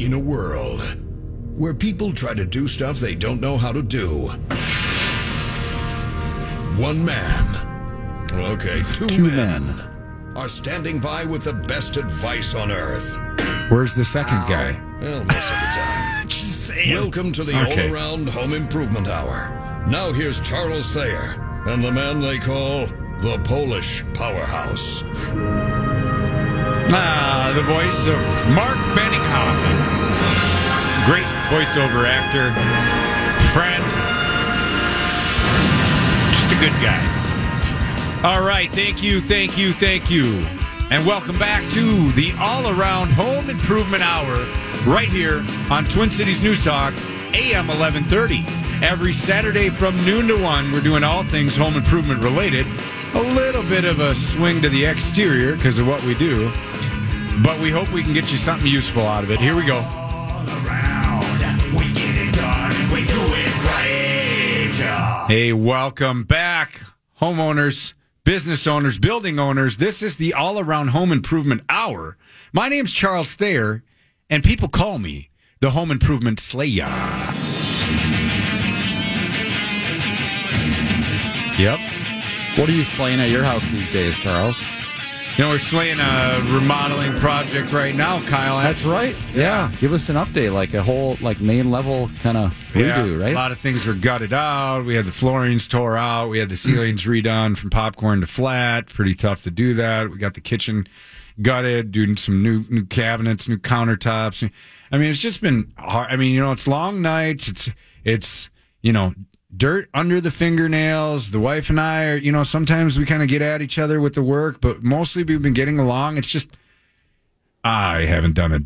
In a world where people try to do stuff they don't know how to do, one man, okay, two, Two men, men. are standing by with the best advice on earth. Where's the second guy? Well, most of the time. Just saying. Welcome to the Okay. All Around Home Improvement Hour. Now here's Charles Thayer and the man they call the Polish Powerhouse. Ah, the voice of Mark Benninghoffen. Great voiceover actor, friend, just a good guy. All right, thank you, thank you, thank you. And welcome back to the All Around Home Improvement Hour right here on Twin Cities News Talk, AM 1130. Every Saturday from noon to 1, we're doing all things home improvement related. A little bit of a swing to the exterior because of what we do. But we hope we can get you something useful out of it. Here we go. Hey, welcome back, homeowners, business owners, building owners. This is the All Around Home Improvement Hour. My name's Charles Thayer, and people call me the Home Improvement Slayer. Yep. What are you slaying at your house these days, Charles? You know, we're slaying a remodeling project right now, Kyle. That's right. Yeah. Give us an update, like a whole like main level kind of redo, A right? A lot of things were gutted out. We had the floorings tore out. We had the ceilings redone from popcorn to flat. Pretty tough to do that. We got the kitchen gutted, doing some new new cabinets, new countertops. I mean, it's just been hard. I mean, you know, it's long nights. It's it's you know dirt under the fingernails. The wife and I are, you know, sometimes we kind of get at each other with the work, but mostly we've been getting along. It's just I haven't done a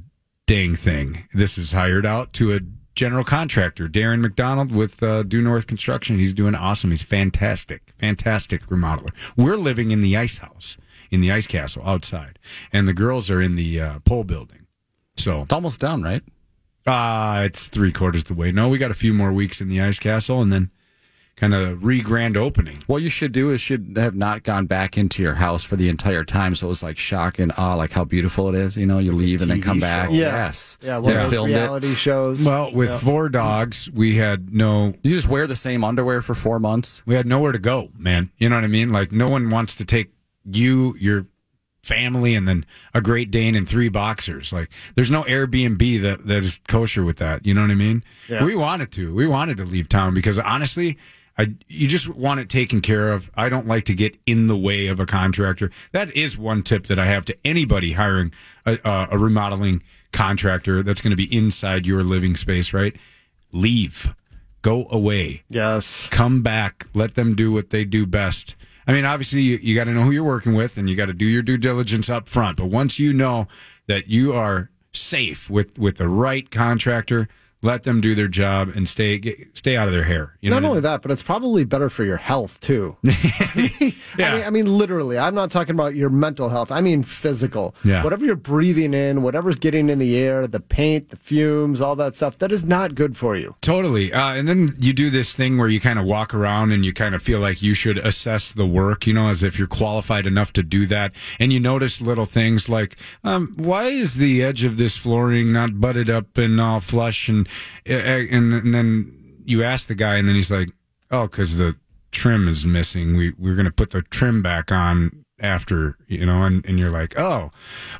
dang thing. This is hired out to a general contractor, Darren McDonald with uh, Due North Construction. He's doing awesome. He's fantastic, fantastic remodeler. We're living in the ice house, in the ice castle outside, and the girls are in the uh, pole building. So It's almost done, right? Uh, it's three quarters of the way. No, we got a few more weeks in the ice castle, and then kind of re grand opening. What you should do is should have not gone back into your house for the entire time, so it was like shock and awe, like how beautiful it is. You know, you leave and then come back. Yeah. Yes. Yeah, one They of those it. reality shows. Well, with four dogs, we had no You just wear the same underwear for four months. we had nowhere to go, man. You know what I mean? Like no one wants to take you, your family, and then a Great Dane and three boxers. Like there's no Airbnb that that is kosher with that. You know what I mean? Yeah. We wanted to. We wanted to leave town because honestly. I, you just want it taken care of. I don't like to get in the way of a contractor. That is one tip that I have to anybody hiring a, a, a remodeling contractor that's going to be inside your living space, right? Leave. Go away yes. come back, let them do what they do best. I mean, obviously, you, you got to know who you're working with and you got to do your due diligence up front. But once you know that you are safe with, with the right contractor, let them do their job and stay get, stay out of their hair. You know Not what I only mean? that, but it's probably better for your health too. I, Yeah. mean, I mean, literally. I'm not talking about your mental health. I mean, physical. Yeah. Whatever you're breathing in, whatever's getting in the air, the paint, the fumes, all that stuff, that is not good for you. Totally. Uh, and then you do this thing where you kind of walk around and you kind of feel like you should assess the work, you know, as if you're qualified enough to do that. And you notice little things like, um, why is the edge of this flooring not butted up and all flush? And, Eh, and, and then you ask the guy and then he's like, oh, because the trim is missing. We, we're going to put the trim back on after, you know, and, and you're like, oh,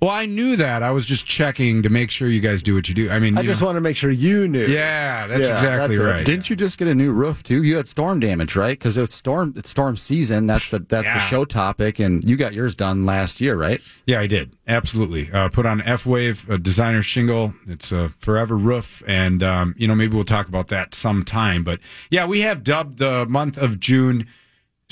well, I knew that. I was just checking to make sure you guys do what you do. I mean, I you just know- want to make sure you knew. yeah, that's Yeah, exactly that's it. right. Didn't you just get a new roof too? You had storm damage, right? Because it's storm it's storm season. That's the that's Yeah. the show topic, and you got yours done last year, right? Yeah, I did. Absolutely. Uh, put on F Wave, a designer shingle. It's a forever roof. And, um, you know, maybe we'll talk about that sometime. But yeah, we have dubbed the month of June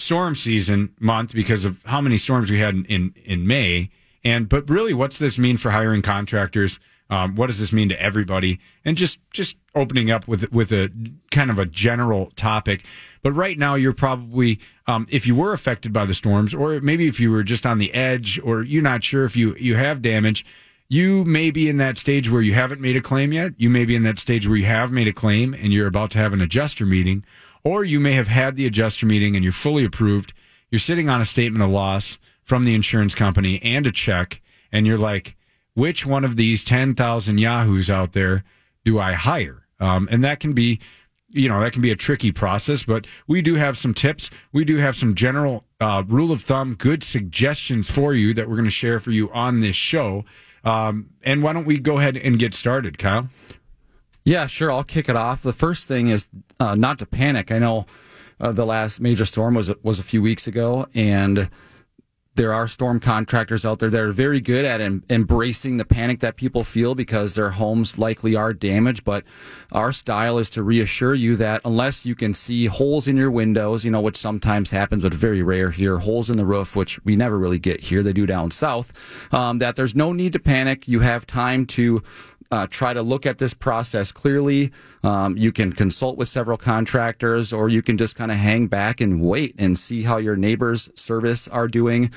storm season month because of how many storms we had in, in, in May. And, but really, what's this mean for hiring contractors? Um, what does this mean to everybody? And just, just opening up with, with a kind of a general topic. But right now, you're probably, um, if you were affected by the storms, or maybe if you were just on the edge, or you're not sure if you, you have damage, you may be in that stage where you haven't made a claim yet. You may be in that stage where you have made a claim and you're about to have an adjuster meeting, or you may have had the adjuster meeting and you're fully approved. You're sitting on a statement of loss from the insurance company and a check, and you're like, which one of these 10,000 Yahoos out there do I hire? Um, and that can be, you know, that can be a tricky process, but we do have some tips. We do have some general uh, rule of thumb, good suggestions for you that we're going to share for you on this show. Um, and why don't we go ahead and get started, Kyle? Yeah, sure. I'll kick it off. The first thing is uh, not to panic. I know uh, the last major storm was was a few weeks ago, and there are storm contractors out there that are very good at em- embracing the panic that people feel because their homes likely are damaged. But our style is to reassure you that unless you can see holes in your windows, you know, which sometimes happens, but very rare here, holes in the roof, which we never really get here, they do down south, um, that there's no need to panic. You have time to uh, try to look at this process clearly. Um, you can consult with several contractors, or you can just kind of hang back and wait and see how your neighbors' service are doing.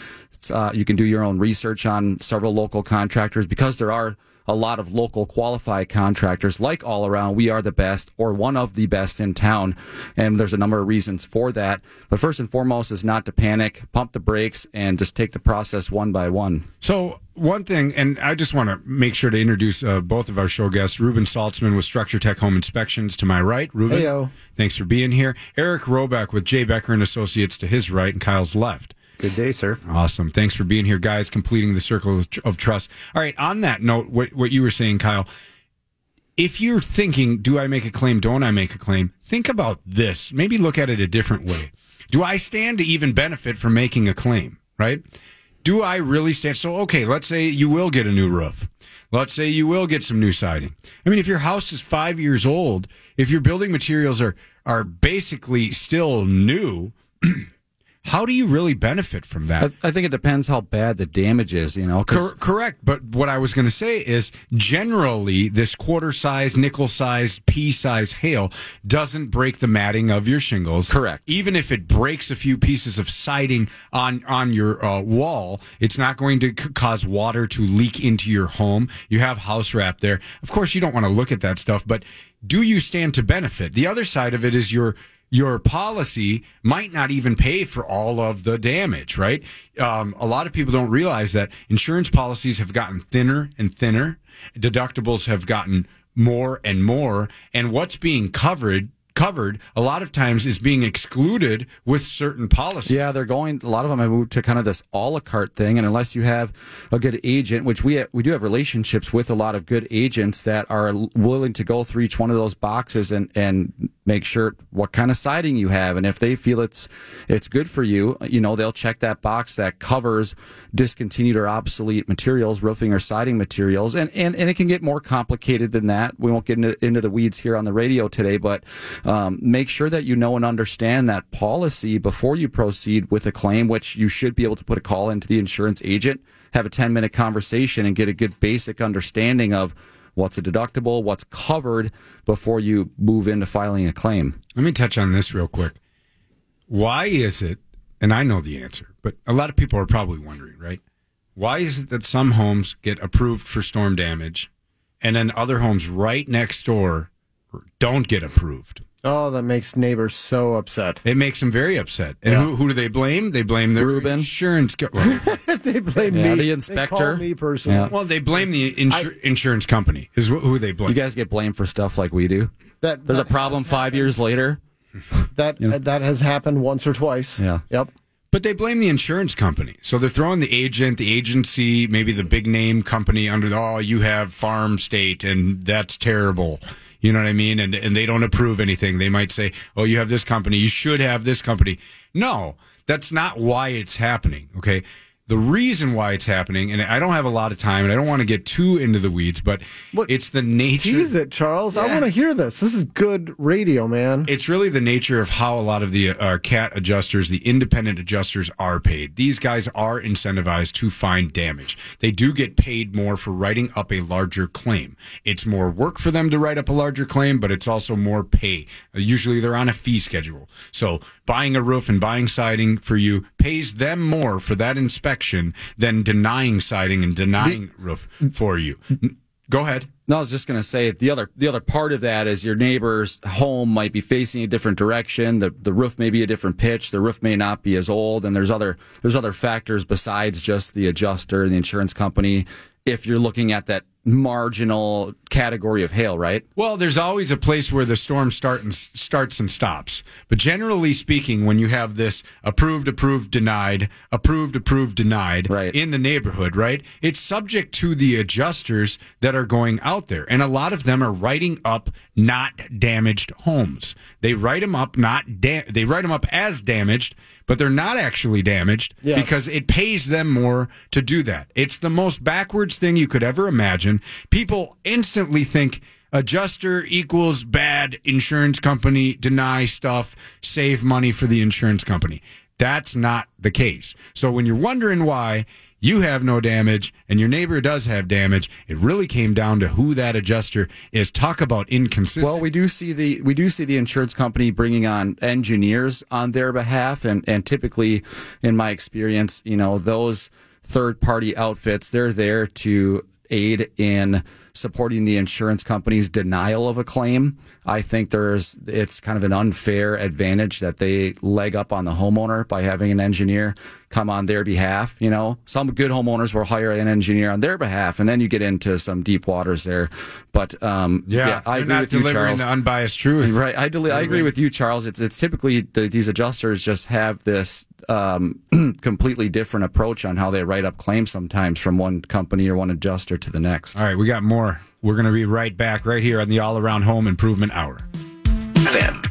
Uh, you can do your own research on several local contractors because there are a lot of local qualified contractors like all around we are the best or one of the best in town and there's a number of reasons for that but first and foremost is not to panic pump the brakes and just take the process one by one So one thing, and I just want to make sure to introduce uh, both of our show guests. Reuben Saltzman with Structure Tech Home Inspections to my right. Reuben, Heyo. thanks for being here. Eric Roback with Jay Becker and Associates to his right, and Kyle's left. Good day, sir. Awesome. Thanks for being here, guys. Completing the circle of, trust. All right. On that note, what, what you were saying, Kyle, if you're thinking, do I make a claim? Don't I make a claim? Think about this. Maybe look at it a different way. Do I stand to even benefit from making a claim? Right? Do I really stand? So, okay, let's say you will get a new roof. Let's say you will get some new siding. I mean, if your house is five years old, if your building materials are, are basically still new, how do you really benefit from that? I, I think it depends how bad the damage is you know. Cor- correct. But what I was going to say is generally this quarter size, nickel size, pea size hail doesn't break the matting of your shingles. Correct. Even if it breaks a few pieces of siding on, on your uh, wall, it's not going to c- cause water to leak into your home. You have house wrap there. Of course, you don't want to look at that stuff, but do you stand to benefit? The other side of it is your your policy might not even pay for all of the damage, right? Um, a lot of people don't realize that insurance policies have gotten thinner and thinner. Deductibles have gotten more and more. And what's being covered, covered a lot of times is being excluded with certain policies. Yeah, they're going. A lot of them have moved to kind of this a la carte thing, and unless you have a good agent, which we we do have relationships with a lot of good agents that are willing to go through each one of those boxes and and make sure what kind of siding you have, and if they feel it's it's good for you, you know they'll check that box that covers discontinued or obsolete materials, roofing or siding materials, and and and it can get more complicated than that. We won't get into, into the weeds here on the radio today, but um, make sure that you know and understand that policy before you proceed with a claim, which you should be able to put a call into the insurance agent, have a 10 minute conversation, and get a good basic understanding of what's a deductible, what's covered before you move into filing a claim. Let me touch on this real quick. Why is it, and I know the answer, but a lot of people are probably wondering, right? Why is it that some homes get approved for storm damage and then other homes right next door don't get approved? Oh, that makes neighbors so upset. It makes them very upset. And who, who do they blame? They blame their Reuben. insurance. Co- well, they blame Yeah, me. the They inspector. call me personally. Yeah. well, they blame the insur- insurance company. Is wh- who they blame. You guys get blamed for stuff like we do. That There's a problem five happened. years later. That that has happened once or twice. Yeah. Yep. But they blame the insurance company. So they're throwing the agent, the agency, maybe the big name company under the, oh, you have farm state and that's terrible. You know what I mean? And, and they don't approve anything. They might say, oh, you have this company. You should have this company. No, that's not why it's happening. Okay. The reason why it's happening, and I don't have a lot of time and I don't want to get too into the weeds, but What- it's the nature. Tease it, Charles. I want to hear this. This is good radio, man. It's really the nature of how a lot of the uh, cat adjusters, the independent adjusters, are paid. These guys are incentivized to find damage. They do get paid more for writing up a larger claim. It's more work for them to write up a larger claim, but it's also more pay. Uh, usually they're on a fee schedule. So buying a roof and buying siding for you pays them more for that inspection than denying siding and denying roof for you. Go ahead. No, I was just going to say the other the other part of that is your neighbor's home might be facing a different direction. The the roof may be a different pitch. The roof may not be as old, and there's other there's other factors besides just the adjuster, and the insurance company, if you're looking at that marginal category of hail, right? Well, there's always a place where the storm start and starts and stops. But generally speaking, when you have this approved, approved, denied, approved, approved, denied Right. in the neighborhood, right? It's subject to the adjusters that are going out there. And a lot of them are writing up not damaged homes. They write them up not da- they write them up as damaged, but they're not actually damaged Yes. because it pays them more to do that. It's the most backwards thing you could ever imagine. People instantly think adjuster equals bad insurance company, deny stuff, save money for the insurance company. That's not the case. So when you're wondering why you have no damage and your neighbor does have damage, it really came down to who that adjuster is. Talk about inconsistent. Well, we do see the we do see the insurance company bringing on engineers on their behalf, and and typically, in my experience, you know those third party outfits they're there to aid in supporting the insurance company's denial of a claim. I think there's it's kind of an unfair advantage that they leg up on the homeowner by having an engineer come on their behalf. You know, some good homeowners will hire an engineer on their behalf, and then you get into some deep waters there. But um, yeah, I agree with you, Charles. the unbiased truth. Right, I, deli- I agree with you, Charles. It's it's typically the, these adjusters just have this um, completely different approach on how they write up claims sometimes from one company or one adjuster to the next. All right, we got more. We're going to be right back right here on the All Around Home Improvement Hour. Them.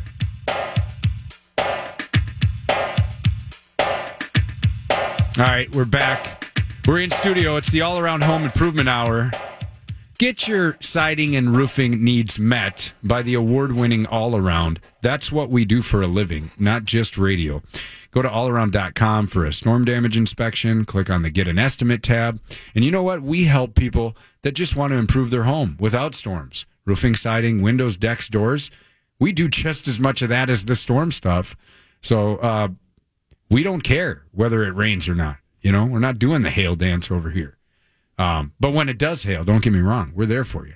All right, we're back. We're in studio. It's the All Around Home Improvement Hour. Get your siding and roofing needs met by the award winning All Around. That's what we do for a living, not just radio. Go to allaround.com for a storm damage inspection. Click on the Get an Estimate tab. And you know what? We help people that just want to improve their home without storms. Roofing, siding, windows, decks, doors. We do just as much of that as the storm stuff. So, uh, we don't care whether it rains or not. You know, we're not doing the hail dance over here. Um, but when it does hail, don't get me wrong, we're there for you,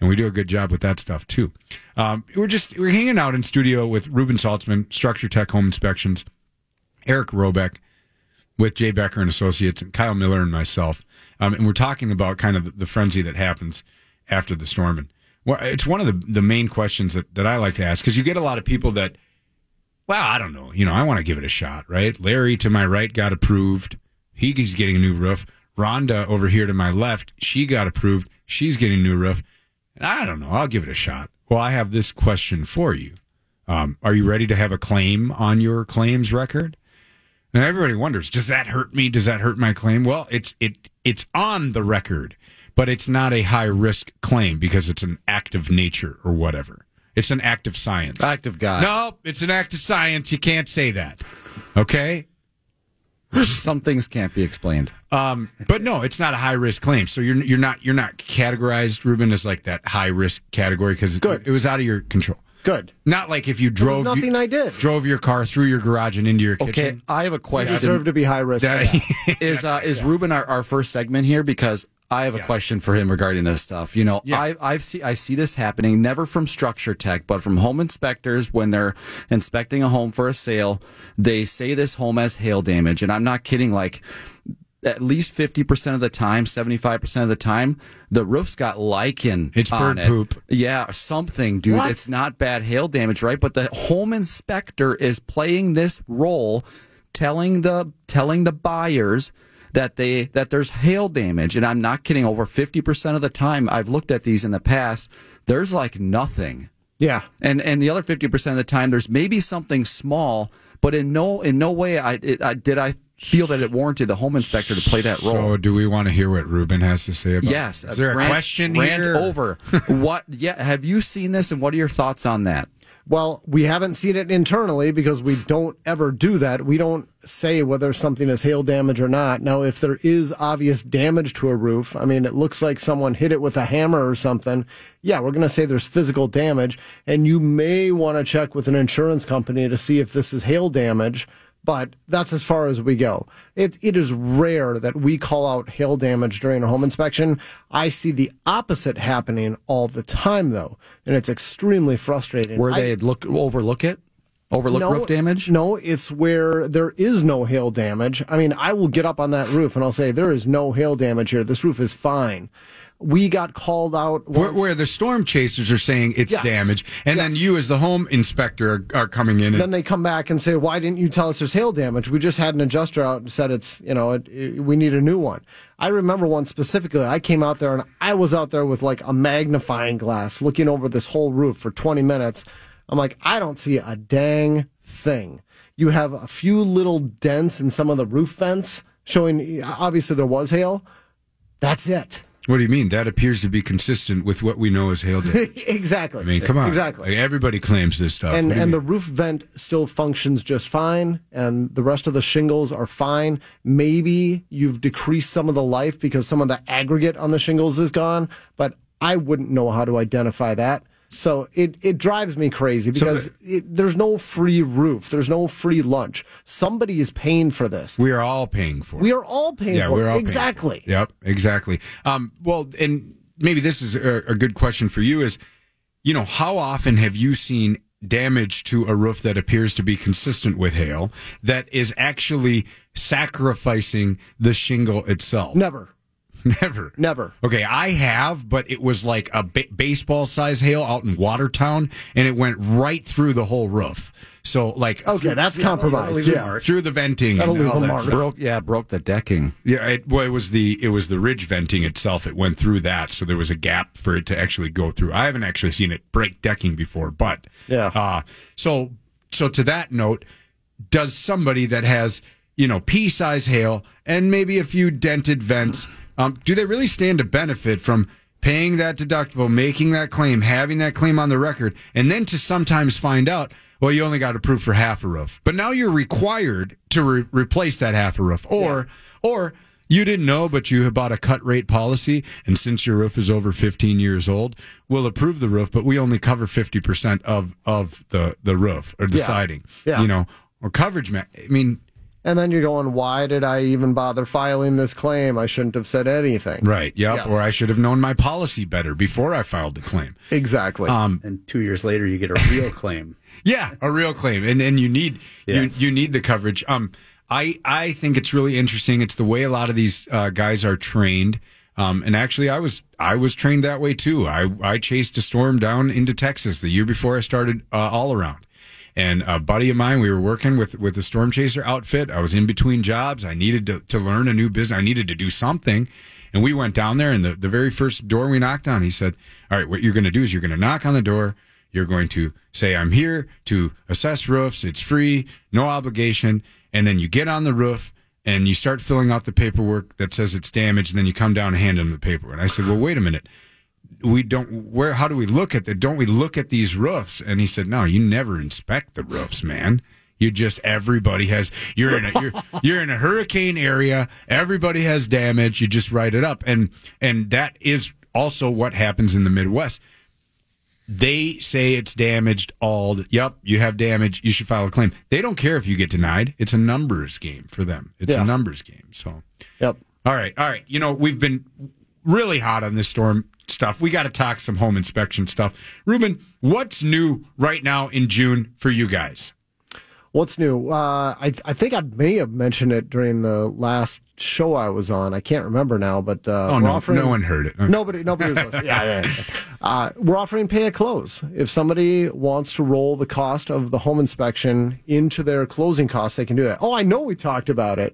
and we do a good job with that stuff too. Um, we're just we're hanging out in studio with Reuben Saltzman, Structure Tech Home Inspections, Eric Robeck, with Jay Becker and Associates, and Kyle Miller and myself, um, and we're talking about kind of the, frenzy that happens after the storm. And well, it's one of the the main questions that that I like to ask because you get a lot of people that well, I don't know. You know, I want to give it a shot, right? Larry to my right got approved. He- He's getting a new roof. Rhonda over here to my left, she got approved. She's getting a new roof. And I don't know. I'll give it a shot. Well, I have this question for you. Um, are you ready to have a claim on your claims record? And everybody wonders, does that hurt me? Does that hurt my claim? Well, it's it it's on the record, but it's not a high risk claim because it's an act of nature or whatever. It's an act of science. Act of God. No, it's an act of science. You can't say that. Okay? Some things can't be explained. Um, but no, it's not a high risk claim. So you're you're not you're not categorized, Reuben, as like that high risk category because it, it was out of your control. Good. Not like if you drove nothing you- I did. drove your car through your garage and into your kitchen. Okay. I have a question. deserve to be high risk. for That- that. is uh, is Reuben our, our first segment here because I have a question for him regarding this stuff. You know, Yeah. I I've see I see this happening never from structure tech, but from home inspectors when they're inspecting a home for a sale, they say this home has hail damage, and I'm not kidding. Like at least fifty percent of the time, seventy five percent of the time, the roof's got lichen. It's bird it. poop. Yeah, something, dude. What? It's not bad hail damage, right? But the home inspector is playing this role, telling the telling the buyers that they that there's hail damage, and I'm not kidding. Over fifty percent of the time, I've looked at these in the past. There's like nothing, Yeah. and and the other fifty percent of the time, there's maybe something small, but in no in no way I, it, I did I feel that it warranted the home inspector to play that role. So do we want to hear what Reuben has to say about? Yes. Is there a rant, question rant here? over. what? Yeah. Have you seen this, and what are your thoughts on that? Well, we haven't seen it internally because we don't ever do that. We don't say whether something is hail damage or not. Now, if there is obvious damage to a roof, I mean, it looks like someone hit it with a hammer or something. Yeah, we're going to say there's physical damage, and you may want to check with an insurance company to see if this is hail damage. But that's as far as we go. It, it is rare that we call out hail damage during a home inspection. I see the opposite happening all the time, though, and it's extremely frustrating. Where I- they look overlook it? Overlook no, roof damage? No, it's where there is no hail damage. I mean, I will get up on that roof and I'll say there is no hail damage here. This roof is fine. We got called out Where, where the storm chasers are saying it's Yes. damage, and then you, as the home inspector, are, are coming in. And, then they come back and say, "Why didn't you tell us there's hail damage? We just had an adjuster out and said it's you know it, it- we need a new one." I remember one specifically. I came out there and I was out there with like a magnifying glass looking over this whole roof for 20 minutes. I'm like, I don't see a dang thing. You have a few little dents in some of the roof vents showing obviously there was hail. That's it. What do you mean? That appears to be consistent with what we know as hail damage. exactly. I mean, come on. Exactly. Like, everybody claims this stuff. and and the roof vent still functions just fine and the rest of the shingles are fine maybe you've decreased some of the life because some of the aggregate on the shingles is gone but i wouldn't know how to identify that so it, it drives me crazy because it, there's no free roof there's no free lunch somebody is paying for this we are all paying for. it. we are all paying yeah, for we're it all exactly it. Yep, exactly. Um, well, and maybe this is a, a good question for you: is you know how often have you seen damage to a roof that appears to be consistent with hail that is actually sacrificing the shingle itself? never Never. never Okay, I have, but it was like a ba- baseball size hail out in Watertown, and it went right through the whole roof. So, like, okay that's compromised leave yeah through the venting. That'll leave a that mark. stuff. Broke, yeah, broke the decking. Yeah, it, well, it was the it was the ridge venting itself. It went through that, so there was a gap for it to actually go through. I haven't actually seen it break decking before, but Yeah. Uh, so so to that note, does somebody that has you know pea size hail and maybe a few dented vents, um, do they really stand to benefit from? Paying that deductible, making that claim, having that claim on the record, and then to sometimes find out, well, you only got approved for half a roof, but now you're required to re- replace that half a roof, or or you didn't know, but you have bought a cut rate policy, and since your roof is over 15 years old, we'll approve the roof, but we only cover 50% of of the the roof or the Yeah. siding. Yeah. You know, or coverage. Ma- I mean, and then you're going why did i even bother filing this claim i shouldn't have said anything right? Yep. Yes. Or I should have known my policy better before I filed the claim. exactly Um, And two years later, you get a real claim. Yeah, a real claim, and and you need Yes. you you need the coverage. Um, I I think it's really interesting. It's the way a lot of these uh, guys are trained. Um, and actually, I was I was trained that way too. I I chased a storm down into Texas the year before I started uh, all around. And a buddy of mine, we were working with with the storm chaser outfit. I was in between jobs. I needed to, to learn a new business. I needed to do something. And we went down there, and the, the very first door we knocked on, he said, All right, what you're going to do is you're going to knock on the door. You're going to say, I'm here to assess roofs. It's free, no obligation. And then you get on the roof and you start filling out the paperwork that says it's damaged. And then you come down and hand him the paperwork. And I said, Well, wait a minute we don't where how do we look at that? Don't we look at these roofs? And he said no you never inspect the roofs man. You just everybody has you're in a you're, you're in a hurricane area. Everybody has damage. You just write it up. And and that is also what happens in the midwest. They say it's damaged all the, yep you have damage you should file a claim. They don't care if you get denied. It's a numbers game for them. It's Yeah. a numbers game so. Yep. All right, all right. You know, we've been really hot on this storm stuff. We got to talk some home inspection stuff. Reuben, what's new right now in June for you guys? What's new? Uh, I I think I may have mentioned it during the last show I was on. I can't remember now, but uh, Oh we're no, offering, no one heard it. Nobody, nobody was listening. yeah, yeah, yeah. Uh, we're offering pay at close. If somebody wants to roll the cost of the home inspection into their closing costs, they can do that. Oh, I know we talked about it.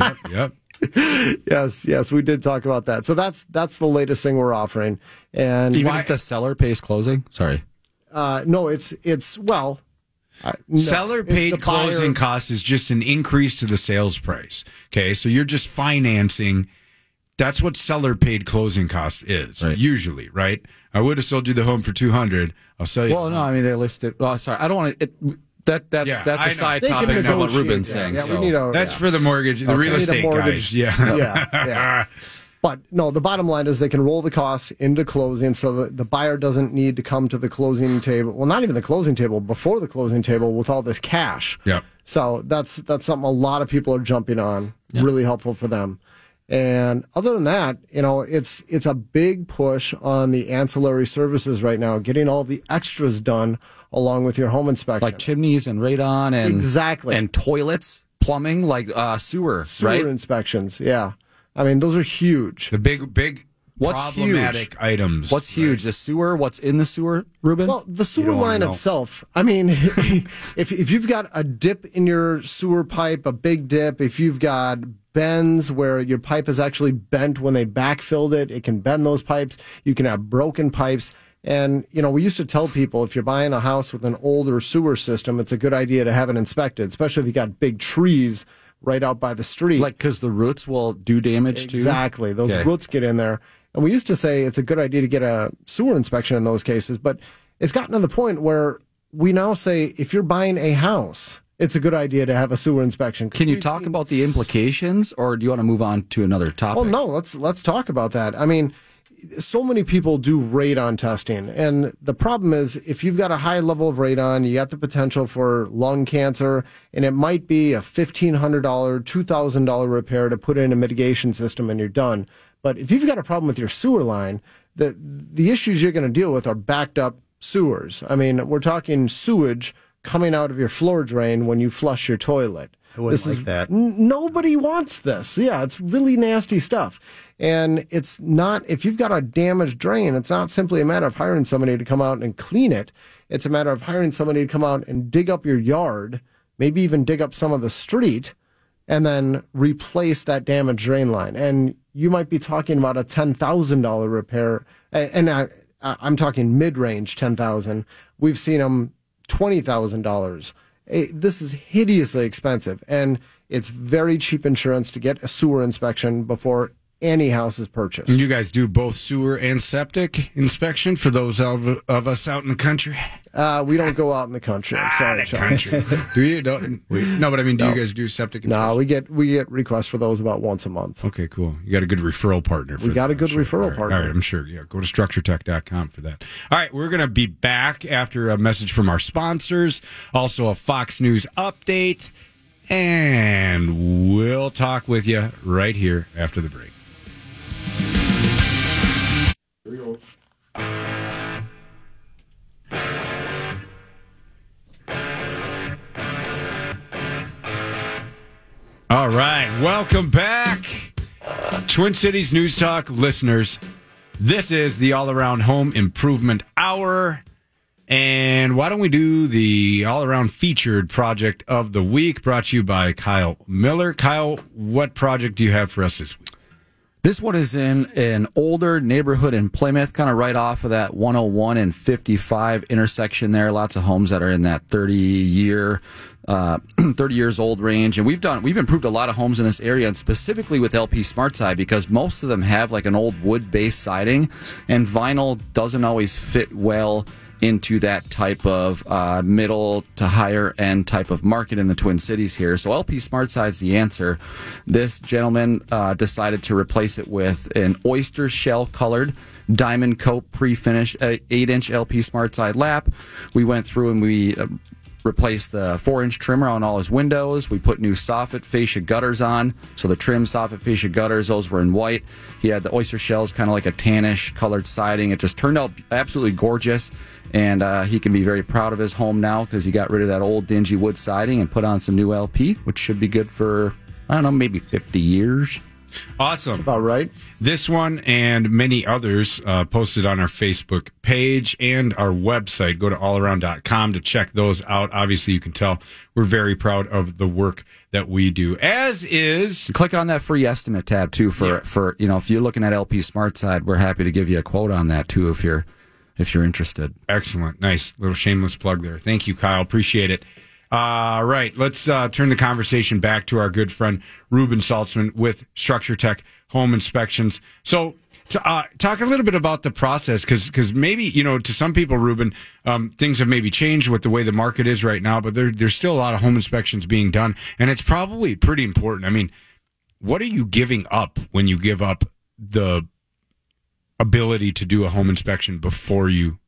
yep, yep. yes, yes, we did talk about that. So that's that's the latest thing we're offering. And Even Why- if the seller pays closing? Sorry. uh, no, it's it's well, uh, no. Seller paid the buyer- closing cost is just an increase to the sales price. Okay, so you're just financing. That's what seller paid closing cost is Right. usually, right? I would have sold you the home for two hundred. I'll sell you. Well, no, I mean they listed. Well, sorry, I don't want to. It, that that's Yeah, that's I a know. side They topic from what Reuben's that. saying. Yeah, so we need a, That's yeah. for the mortgage, the real estate mortgage. guys. Yeah, yeah, yeah. But no, the bottom line is they can roll the costs into closing so that the buyer doesn't need to come to the closing table. Well, not even the closing table, before the closing table with all this cash. Yep. So that's that's something a lot of people are jumping on. Really helpful for them. And other than that, you know, it's it's a big push on the ancillary services right now, getting all the extras done along with your home inspection. Like chimneys and radon and Exactly. and toilets, plumbing, like uh, sewer, sewer right? inspections. Yeah. I mean, those are huge. The big, big What's problematic huge? items. What's huge? The sewer? What's in the sewer, Reuben? Well, the sewer line itself. I mean, if if you've got a dip in your sewer pipe, a big dip, if you've got bends where your pipe is actually bent when they backfilled it, it can bend those pipes. You can have broken pipes. And, you know, we used to tell people if you're buying a house with an older sewer system, it's a good idea to have it inspected, especially if you got big trees right out by the street. like because the roots will do damage too. Exactly. Those Okay. roots get in there. And we used to say it's a good idea to get a sewer inspection in those cases, but it's gotten to the point where we now say if you're buying a house, it's a good idea to have a sewer inspection. Can you talk seen- about the implications, or do you want to move on to another topic? Oh no, let's let's talk about that. I mean, so many people do radon testing, and the problem is if you've got a high level of radon, you got the potential for lung cancer, and it might be a fifteen hundred dollar, two thousand dollar repair to put in a mitigation system, and you're done. But if you've got a problem with your sewer line, the the issues you're going to deal with are backed up sewers. I mean, we're talking sewage coming out of your floor drain when you flush your toilet. Wouldn't like that. N- nobody wants this. Yeah, it's really nasty stuff. And it's not, if you've got a damaged drain, it's not simply a matter of hiring somebody to come out and clean it. It's a matter of hiring somebody to come out and dig up your yard, maybe even dig up some of the street, and then replace that damaged drain line. And you might be talking about a $10,000 repair. And I, I- I'm talking mid range 10000 We've seen them $20,000. Eh, This is hideously expensive, and it's very cheap insurance to get a sewer inspection before any house is purchased. You guys do both sewer and septic inspection for those of, of us out in the country. Uh, we don't go out in the country. I'm sorry, the Charles. country. do you? Don't, no, but I mean, do you guys do septic? No, inspection? we get we get requests for those about once a month. Okay, cool. You got a good referral partner. For We got that, a good I'm sure. referral All right, partner. All right, I'm sure. Yeah, go to structuretech.com for that. All right, we're going to be back after a message from our sponsors, also a Fox News update, and we'll talk with you right here after the break. All right, welcome back, Twin Cities News Talk listeners. This is the All Around Home Improvement Hour. And why don't we do the all around featured project of the week brought to you by Kyle Miller? Kyle, what project do you have for us this week? This one is in an older neighborhood in Plymouth, kind of right off of that 101 and 55 intersection there. Lots of homes that are in that 30 year, uh, 30 years old range. And we've done, we've improved a lot of homes in this area and specifically with LP Smart Side because most of them have like an old wood based siding and vinyl doesn't always fit well into that type of uh, middle to higher end type of market in the Twin Cities here. So LP Smart Side's the answer. This gentleman uh, decided to replace it with an oyster shell colored Diamond Kote pre-finish uh, 8 inch LP Smart Side lap. We went through and we uh, replaced the four inch trimmer on all his windows. We put new soffit fascia gutters on. So the trim soffit fascia gutters, those were in white. He had the oyster shells, kind of like a tannish colored siding. It just turned out absolutely gorgeous. And uh, he can be very proud of his home now because he got rid of that old dingy wood siding and put on some new LP, which should be good for, I don't know, maybe 50 years. Awesome. About right. This one and many others uh, posted on our Facebook page and our website. Go to allaround.com to check those out. Obviously, you can tell we're very proud of the work that we do, as is. Click on that free estimate tab too for, Yeah. for, you know, if you're looking at LP Smart Side, we're happy to give you a quote on that too if you're, if you're interested. Excellent. Nice. Little shameless plug there. Thank you, Kyle. Appreciate it. All right. Let's uh, turn the conversation back to our good friend Reuben Saltzman with Structure Tech Home Inspections. So, to, uh, talk a little bit about the process because maybe, you know, to some people, Reuben, um, things have maybe changed with the way the market is right now, but there, there's still a lot of home inspections being done. And it's probably pretty important. I mean, what are you giving up when you give up the ability to do a home inspection before you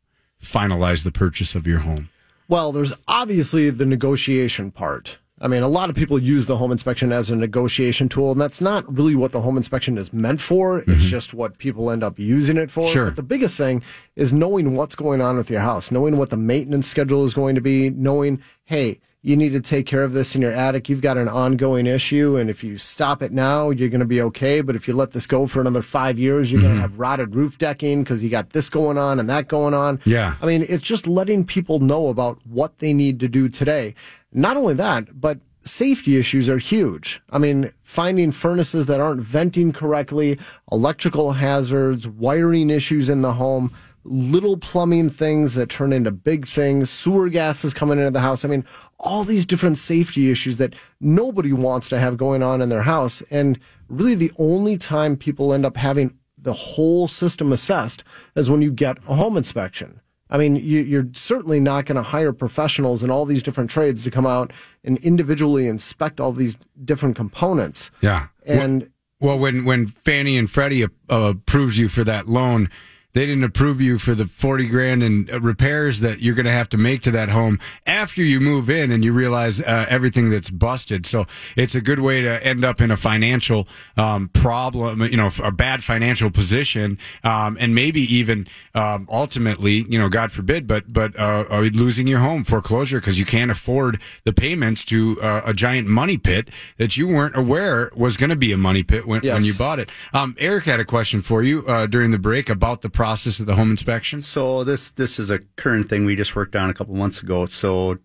finalize the purchase of your home. Well, there's obviously the negotiation part. I mean, a lot of people use the home inspection as a negotiation tool, and that's not really what the home inspection is meant for. It's mm-hmm. just what people end up using it for. Sure. But the biggest thing is knowing what's going on with your house, knowing what the maintenance schedule is going to be, knowing, hey, you need to take care of this in your attic. You've got an ongoing issue, and if you stop it now, you're going to be okay. But if you let this go for another five years, you're going to mm-hmm. have rotted roof decking because you got this going on and that going on. Yeah. I mean, it's just letting people know about what they need to do today. Not only that, but safety issues are huge. I mean, finding furnaces that aren't venting correctly, electrical hazards, wiring issues in the home, little plumbing things that turn into big things, sewer gases coming into the house. I mean, all these different safety issues that nobody wants to have going on in their house. And really the only time people end up having the whole system assessed is when you get a home inspection. I mean, you, you're certainly not going to hire professionals in all these different trades to come out and individually inspect all these different components. Yeah. And Well, when when Fannie and Freddie uh, approves you for that loan, they didn't approve you for the forty grand in repairs that you're going to have to make to that home after you move in and you realize uh, everything that's busted. So it's a good way to end up in a financial um, problem, you know, a bad financial position, um, and maybe even um, ultimately, you know, God forbid, but but uh, uh, losing your home foreclosure because you can't afford the payments to uh, a giant money pit that you weren't aware was going to be a money pit when, Yes. when you bought it. Um, Eric had a question for you uh, during the break about the process of the home inspection. So this this is a current thing we just worked on a couple months ago. So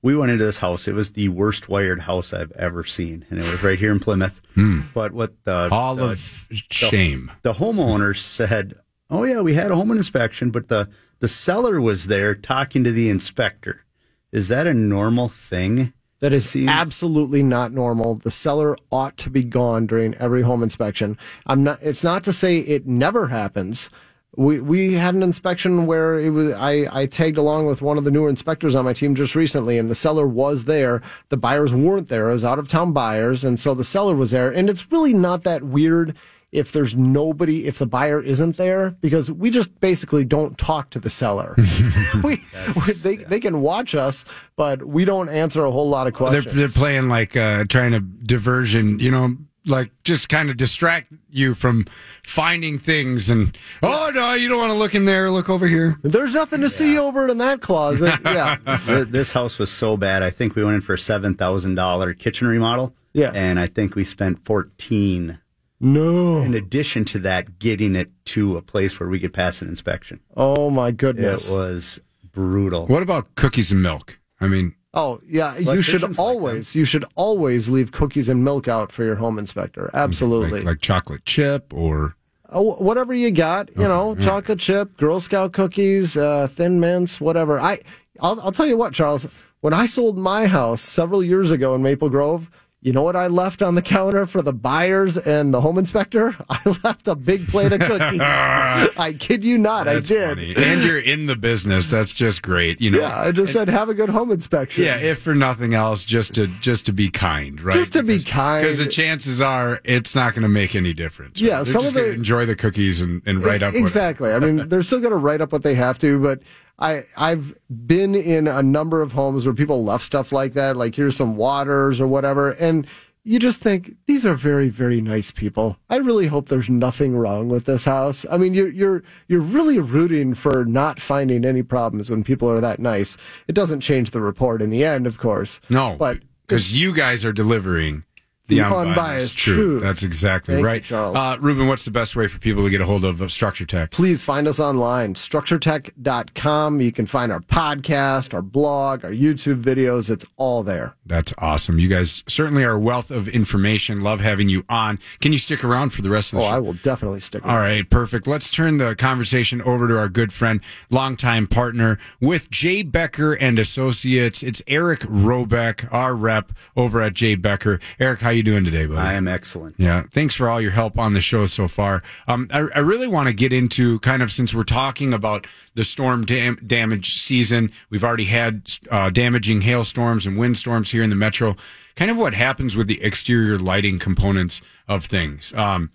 we went into this house. It was the worst wired house I've ever seen, and it was right here in Plymouth. Hmm. But what the All the, of shame. the homeowner said, "Oh yeah, we had a home inspection, but the the seller was there talking to the inspector. Is that a normal thing?" That is Seems- absolutely not normal. The seller ought to be gone during every home inspection. I'm not. It's not to say it never happens. We we had an inspection where it was. I I tagged along with one of the newer inspectors on my team just recently, and the seller was there. The buyers weren't there. Was out of town buyers, and so the seller was there. And it's really not that weird if there's nobody, if the buyer isn't there, because we just basically don't talk to the seller. we, we they they can watch us, but we don't answer a whole lot of They're, questions. they're playing like uh, trying to diversion, you know, like just kind of distract you from finding things. And oh no, you don't want to look in there. Look over here. There's nothing to see over in that closet. Yeah. Th- this house was so bad. I think we went in for a seven thousand dollar kitchen remodel. Yeah. and I think we spent fourteen. No. In addition to that, getting it to a place where we could pass an inspection. Oh my goodness. It was brutal. What about cookies and milk? I mean, Oh yeah, you should Electricians like always you should always leave cookies and milk out for your home inspector. Absolutely. like, like chocolate chip or Oh, whatever you got, you know, chocolate chip, Girl Scout cookies, uh, Thin Mints, whatever. I, I'll, I'll tell you what, Charles. When I sold my house several years ago in Maple Grove, you know what I left on the counter for the buyers and the home inspector? I left a big plate of cookies. I kid you not, I did. funny. And you're in the business. That's just great. You know. Yeah, I just said have a good home inspection. Yeah, if for nothing else, just to just to be kind, right? Just to be kind. because the chances are it's not going to make any difference. right? Yeah, They're some just of the- enjoy the cookies and, and write up exactly. I mean, they're still going to write up what they have to, but I I've been in a number of homes where people left stuff like that, like here's some waters or whatever, and you just think these are very very nice people. I really hope there's nothing wrong with this house. I mean, you're you're you're really rooting for not finding any problems when people are that nice. It doesn't change the report in the end, of course. No, but because you guys are delivering the, unbiased, unbiased truth. truth. That's exactly Thank you, right. Charles. Uh, Reuben, what's the best way for people to get a hold of Structure Tech? please find us online structuretech.com you can find our podcast our blog our youtube videos it's all there That's awesome. You guys certainly are a wealth of information. Love having you on. Can you stick around for the rest of oh the show? i will definitely stick All around right, perfect. Let's turn the conversation over to our good friend, longtime partner with Jay Becker and Associates. It's Eric Robeck, our rep over at Jay Becker. Eric, how you doing today, buddy? I am excellent. Yeah, thanks for all your help on the show so far. Um, I, I really want to get into kind of since we're talking about the storm dam- damage season. We've already had uh, damaging hailstorms and windstorms here in the metro. Kind of what happens with the exterior lighting components of things. Um,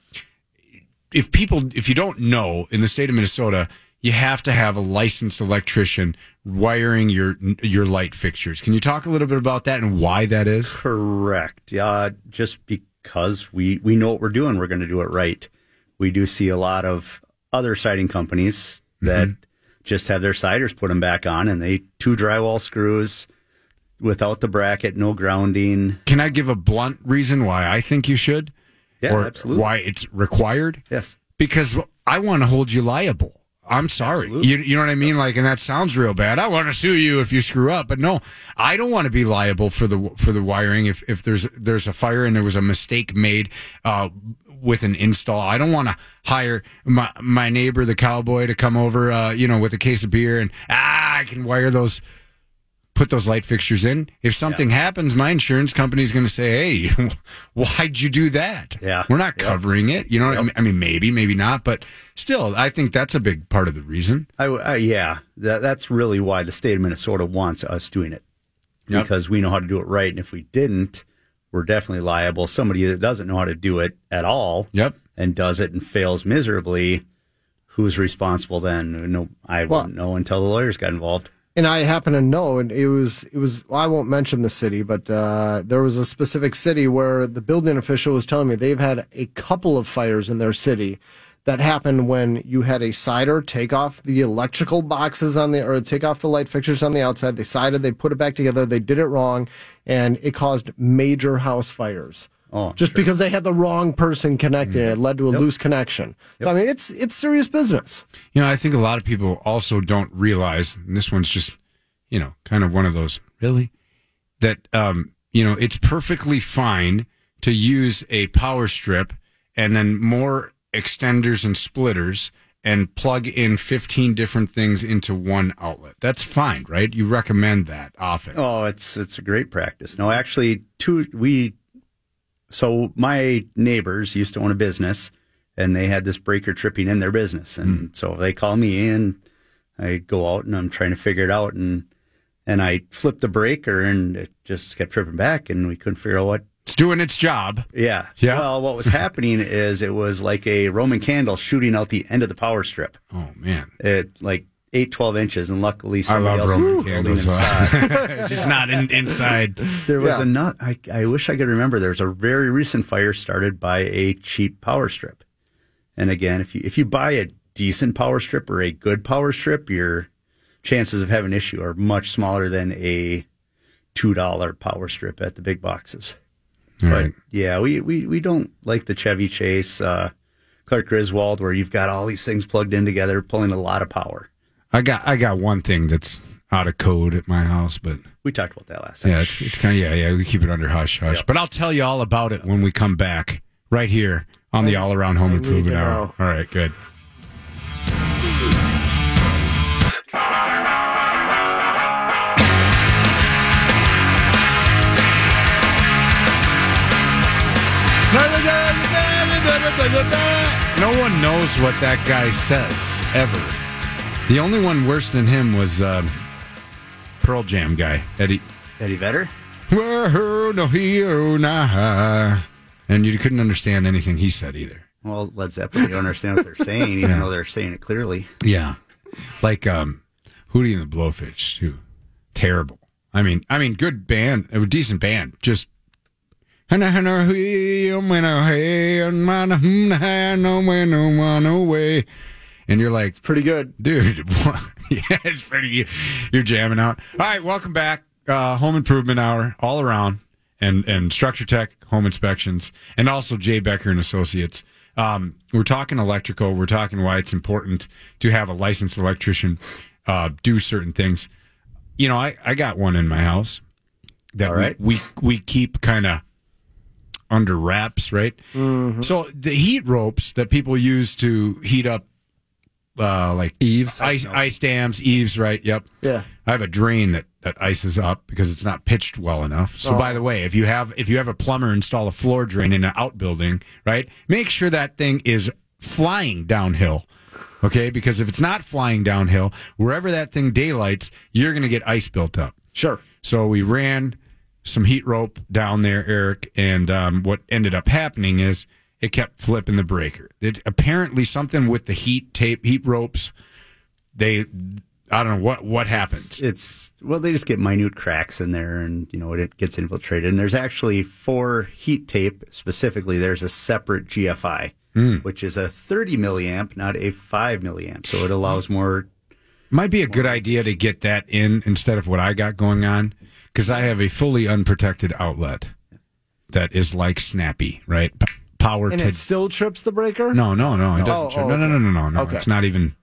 if people, if you don't know, in the state of Minnesota, you have to have a licensed electrician wiring your your light fixtures. Can you talk a little bit about that and why that is? Correct. Yeah, just because we we know what we're doing, we're going to do it right. We do see a lot of other siding companies mm-hmm. that just have their siders put them back on, and they two drywall screws without the bracket, no grounding. Can I give a blunt reason why I think you should? Yeah, or absolutely. why it's required? Yes. Because I want to hold you liable. I'm sorry. Absolutely. You, you know what I mean? Like, and that sounds real bad. I want to sue you if you screw up, but no, I don't want to be liable for the for the wiring if if there's there's a fire and there was a mistake made uh, with an install. I don't want to hire my my neighbor, the cowboy, to come over, uh, you know, with a case of beer and ah, I can wire those put those light fixtures in. If something happens, my insurance company's going to say, "Hey, why'd you do that?" Yeah. we're not Yep. covering it. You know, what I mean? I mean, maybe, maybe not, but still, I think that's a big part of the reason. I, I yeah, that, that's really why the state of Minnesota wants us doing it Yep. because we know how to do it right, and if we didn't, we're definitely liable. Somebody that doesn't know how to do it at all Yep. and does it and fails miserably, who's responsible then? No, I Well- wouldn't know until the lawyers got involved. And I happen to know, and it was it was. Well, I won't mention the city, but uh, there was a specific city where the building official was telling me they've had a couple of fires in their city that happened when you had a cider take off the electrical boxes on the or take off the light fixtures on the outside. They sided, they put it back together, they did it wrong, and it caused major house fires. Oh, just because they had the wrong person connecting it, it led to a loose connection. So I mean, it's it's serious business. You know, I think a lot of people also don't realize, and this one's just, you know, kind of one of those, really, that, um, you know, it's perfectly fine to use a power strip and then more extenders and splitters and plug in 15 different things into one outlet. That's fine, right? You recommend that often. Oh, it's it's a great practice. No, actually, two we. So my neighbors used to own a business, and they had this breaker tripping in their business, and hmm. so they call me in. I go out and I'm trying to figure it out, and and I flipped the breaker, and it just kept tripping back, and we couldn't figure out what. It's doing its job. Yeah, Yeah. Well, what was happening is it was like a Roman candle shooting out the end of the power strip. Oh, man. It like eight, 12 inches, and luckily somebody else Roman was holding candles. inside. Just not in, inside. There was Yeah. a nut. I, I wish I could remember. There's a very recent fire started by a cheap power strip. And again, if you if you buy a decent power strip or a good power strip, your chances of having an issue are much smaller than a two dollar power strip at the big boxes. All but right. yeah, we, we, we don't like the Chevy Chase, uh, Clark Griswold, where you've got all these things plugged in together, pulling a lot of power. I got I got one thing that's out of code at my house, but We talked about that last time. Yeah, it's, it's kind of yeah, yeah. We keep it under hush hush, Yep. but I'll tell you all about it when we come back right here on the All Around Home I Improvement Hour. know. All right, good. No one knows what that guy says ever. The only one worse than him was uh, Pearl Jam guy Eddie. Eddie Vedder? Nah. And you couldn't understand anything he said either. Well, Led Zeppelin, you don't understand what they're saying, even Yeah. though they're saying it clearly. Yeah, like um, Hootie and the Blowfish too. Terrible. I mean, I mean, good band, a decent band. Just. And you're like, it's Pretty good. dude. yeah, it's pretty. You're jamming out. All right, welcome back. Uh, home improvement hour all around, and and Structure Tech home inspections, and also Jay Becker and Associates. Um, we're talking electrical. We're talking why it's important to have a licensed electrician uh, do certain things. You know, I I got one in my house that right. we, we we keep kind of under wraps, right? So the heat ropes that people use to heat up, uh, like Eaves. ice ice dams, eaves, right? Yep. Yeah. I have a drain that, that ices up because it's not pitched well enough. So by the way, if you have if you have a plumber install a floor drain in an outbuilding, right? Make sure that thing is flying downhill. Okay? Because if it's not flying downhill, wherever that thing daylights, you're gonna get ice built up. Sure. So we ran some heat rope down there, Eric, and um, what ended up happening is it kept flipping the breaker. It, apparently, something with the heat tape, heat ropes they I don't know what what happens. It's well, they just get minute cracks in there, and you know it gets infiltrated. And there's actually for heat tape specifically. There's a separate GFI, hmm. which is a 30 milliamp, not a five milliamp. So it allows more. Might be a good idea to get that in instead of what I got going on because I have a fully unprotected outlet that is like snappy, right? Power And to it still trips the breaker? no, no, no. It doesn't. Oh, trip. oh, no, no, no, no, no, no. Okay. It's not even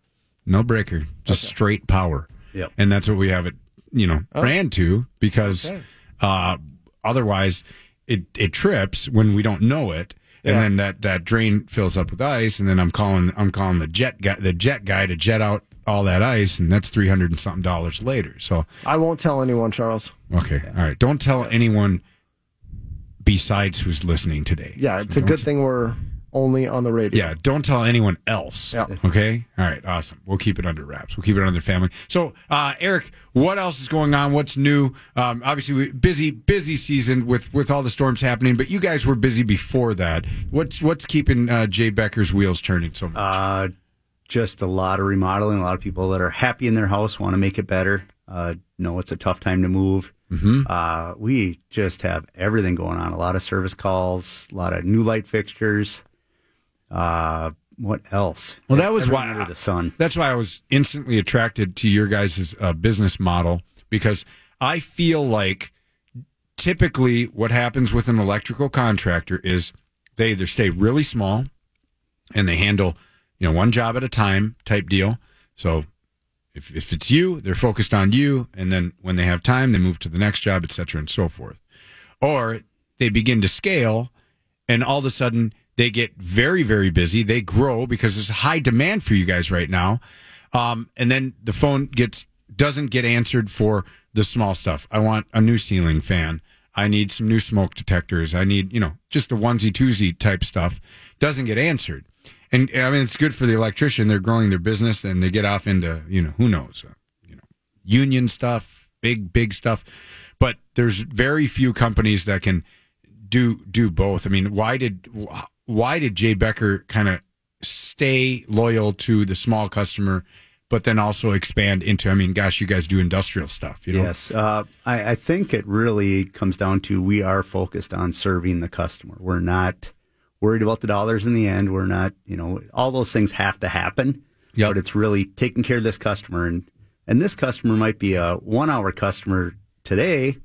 no breaker, just straight power. Yep. and that's what we have it, you know, ran to because Oh. Okay. uh, otherwise it it trips when we don't know it. And Yeah. then that, that drain fills up with ice, and then I'm calling I'm calling the jet guy the jet guy to jet out all that ice, and that's three hundred and something dollars later. So I won't tell anyone, Charles. okay, all right, don't tell anyone besides who's listening today. Yeah, it's a Don't good thing we're only on the radio. yeah, don't tell anyone else. Yeah. Okay. All right. Awesome. We'll keep it under wraps. We'll keep it under the family. So, uh, Eric, what else is going on? What's new? Um, obviously, we, busy, busy season with with all the storms happening. But you guys were busy before that. What's what's keeping uh, Jay Becker's wheels turning so much? Uh, just a lot of remodeling. A lot of people that are happy in their house want to make it better. Uh, know it's a tough time to move. Mm-hmm. Uh, we just have everything going on. A lot of service calls, a lot of new light fixtures. Uh, what else? Well, that was why under the sun. That's why I was instantly attracted to your guys' uh, business model because I feel like typically what happens with an electrical contractor is they either stay really small and they handle you know one job at a time type deal. So if if it's you, they're focused on you, and then when they have time, they move to the next job, et cetera, and so forth. Or they begin to scale, and all of a sudden they get very very busy. They grow because there's high demand for you guys right now, um, and then the phone gets doesn't get answered for the small stuff. I want a new ceiling fan. I need some new smoke detectors. I need, you know, just the onesie twosie type stuff doesn't get answered. And I mean, it's good for the electrician. They're growing their business and they get off into, you know, who knows, uh, you know, union stuff, big, big stuff. But there's very few companies that can do, do both. I mean, why did, why did Jay Becker kind of stay loyal to the small customer, but then also expand into, I mean, gosh, you guys do industrial stuff, you know? Yes, uh, I, I think it really comes down to we are focused on serving the customer. We're not worried about the dollars in the end. We're not, you know, all those things have to happen. Yep. But it's really taking care of this customer, and and this customer might be a one hour customer today.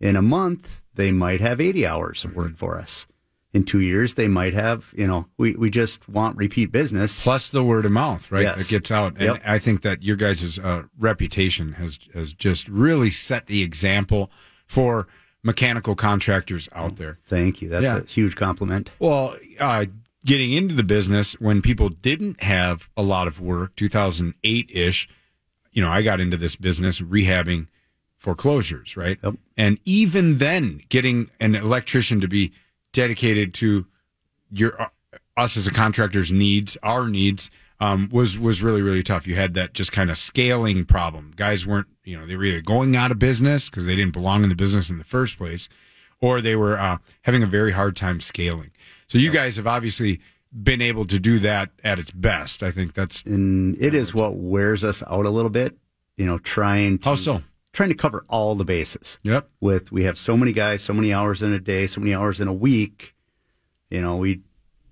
In a month, they might have eighty hours of work for us. In two years, they might have, you know, we, we just want repeat business. plus the word of mouth, right? Yes. That gets out, and Yep. I think that your guys' uh, reputation has has just really set the example for mechanical contractors out there. Thank you. That's Yeah. a huge compliment. Well, uh, getting into the business when people didn't have a lot of work, 2008 ish, you know, I got into this business rehabbing foreclosures, right? Yep. And even then, getting an electrician to be dedicated to your uh, us as a contractor's needs, our needs, um, was was really really tough. You had that just kind of scaling problem. Guys weren't, you know, they were either going out of business because they didn't belong in the business in the first place, or they were uh, having a very hard time scaling. So you guys have obviously been able to do that at its best. I think that's and it is what wears us out a little bit. You know, trying to, how so. trying to cover all the bases. Yep. With we have so many guys, so many hours in a day, so many hours in a week. You know, we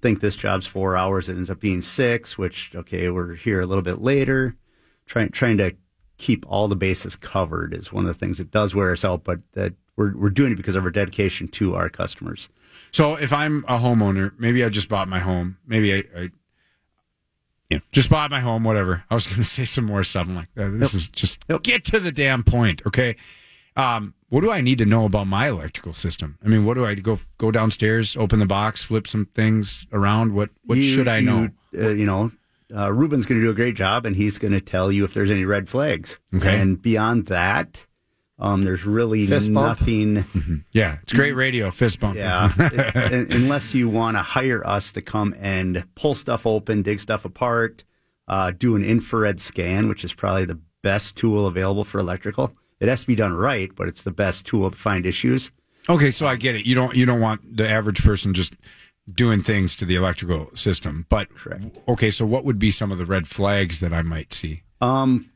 think this job's four hours, it ends up being six. Which okay, we're here a little bit later. Trying trying to keep all the bases covered is one of the things that does wear us out, but that we're we're doing it because of our dedication to our customers. So if I'm a homeowner, maybe I just bought my home. Maybe I, I know, just bought my home, whatever. I was going to say some more stuff. I'm like, uh, this is just get to the damn point, okay? Um, what do I need to know about my electrical system? I mean, what do I go go downstairs, open the box, flip some things around? What what You- should I know? You, uh, you know, uh, Reuben's going to do a great job, and he's going to tell you if there's any red flags. Okay. And beyond that, um, there's really Fist bump. nothing. Yeah, it's great radio, fist bump. Yeah, un- unless you want to hire us to come and pull stuff open, dig stuff apart, uh, do an infrared scan, which is probably the best tool available for electrical. It has to be done right, but it's the best tool to find issues. Okay, so I get it. You don't you don't want the average person just doing things to the electrical system. But Correct. okay, so what would be some of the red flags that I might see? Um,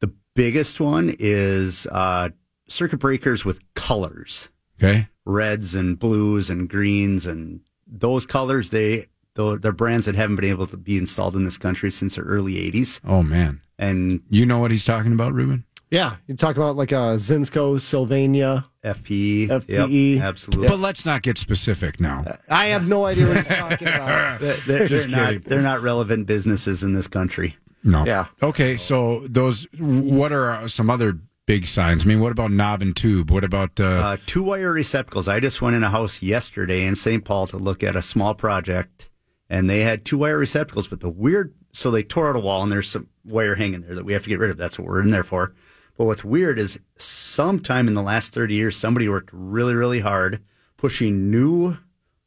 the biggest one is uh, circuit breakers with colors, Okay. reds and blues and greens, and those colors. They they're brands that haven't been able to be installed in this country since the early '80s, Oh man, and you know what he's talking about, Reuben? Yeah, you talk about like a Zinsco, Sylvania. FPE, FPE. Yep, absolutely. But let's not get specific now. I have no idea what he's talking about. They're, they're Just not, kidding. they're not relevant businesses in this country. No. Yeah. Okay, so those. What are some other big signs? I mean, what about knob and tube? What about? Uh, Uh, two wire receptacles. I just went in a house yesterday in St. Paul to look at a small project, and they had two wire receptacles. But the weird, so they tore out a wall, and there's some wire hanging there that we have to get rid of. That's what we're in there for. But what's weird is sometime in the last 30 years, somebody worked really, really hard pushing new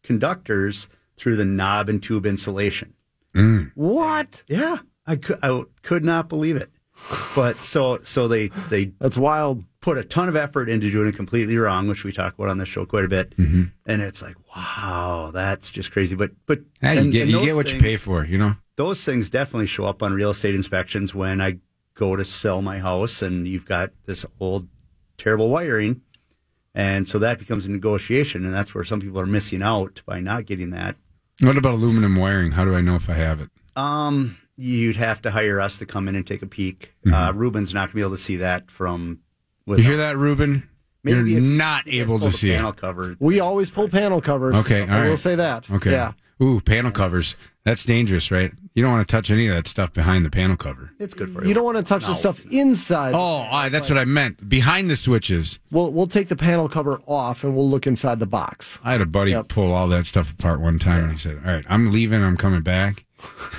conductors through the knob and tube insulation. What? Yeah, I could, I could not believe it. But so, so they, they That's wild. put a ton of effort into doing it completely wrong, which we talk about on the show quite a bit. Mm-hmm. And it's like, wow, that's just crazy. But but you and- get and you get what you pay for. You know. Those things definitely show up on real estate inspections when I go to sell my house, and you've got this old, terrible wiring, and so that becomes a negotiation, and that's where some people are missing out by not getting that. What about aluminum wiring? How do I know if I have it? Um, you'd have to hire us to come in and take a peek. Uh, Reuben's not going to be able to see that from. Mm-hmm. You hear that, Reuben? Maybe You're if- not you able to the see it. panel cover. We always pull panel covers. Okay, all I will right. say that. Okay. Yeah. Ooh, panel covers. That's dangerous, right? You don't want to touch any of that stuff behind the panel cover. It's good for you. You don't want to touch the stuff inside. Oh, all right, that's what I meant. Behind the switches. We'll we'll take the panel cover off and we'll look inside the box. I had a buddy Yep. pull all that stuff apart one time, and he said, "All right, I'm leaving. I'm coming back.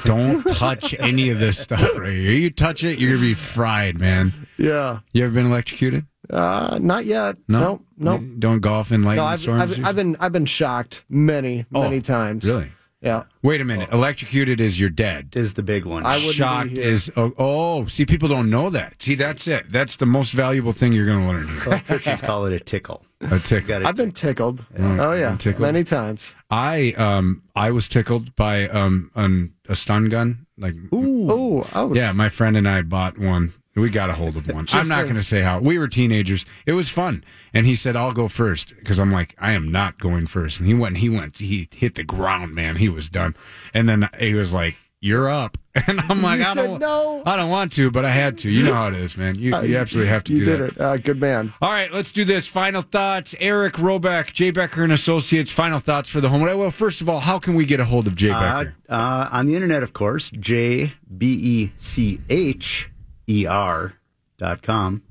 Don't touch any of this stuff right here. You touch it, you're gonna be fried, man. Yeah. You ever been electrocuted? Uh, not yet. No. No. You Don't golf in lightning No, I've, storms. I've, I've been I've been shocked many Oh, many times. really. Yeah. Wait a minute. Electrocuted is you're dead. is the big one. I wouldn't be Shocked here. is oh, oh. See, people don't know that. See, that's it. That's the most valuable thing you're gonna learn here. Christians call it a tickle. A tickle. Got it. I've been tickled. Oh yeah, tickled? many times. I um I was tickled by um an, a stun gun. Like Oh, oh, yeah, my friend and I bought one. We got a hold of one. I'm not going to say how. We were teenagers. It was fun, and he said, "I'll go first because I'm like, I am not going first. And he went. He went. He hit the ground, man. He was done. And then he was like, "You're up." And I'm like, You I said don't. no. I don't want to, but I had to. You know how it is, man. You, you absolutely have to You do did that. it. Uh, good man. All right, let's do this. Final thoughts. Eric Roback, Jay Becker and Associates. Final thoughts for the home. Well, first of all, how can we get a hold of Jay Uh, Becker? uh, on the internet, of course, J B E C H E R dot com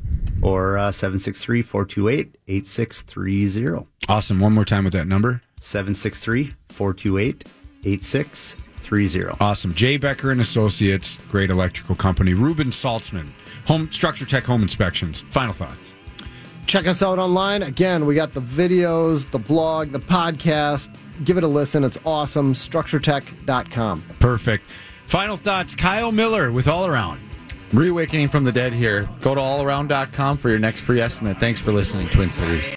or uh, 763 428 8630. Awesome. One more time with that number. 763 428 8630. Awesome. Jay Becker and Associates, great electrical company. Reuben Saltzman, Home Structure Tech Home Inspections. Final thoughts. Check us out online. Again, we got the videos, the blog, the podcast. Give it a listen. It's awesome. StructureTech.com. Perfect. Final thoughts. Kyle Miller with All Around. Reawakening from the dead here. Go to allaround.com for your next free estimate. Thanks for listening, Twin Cities.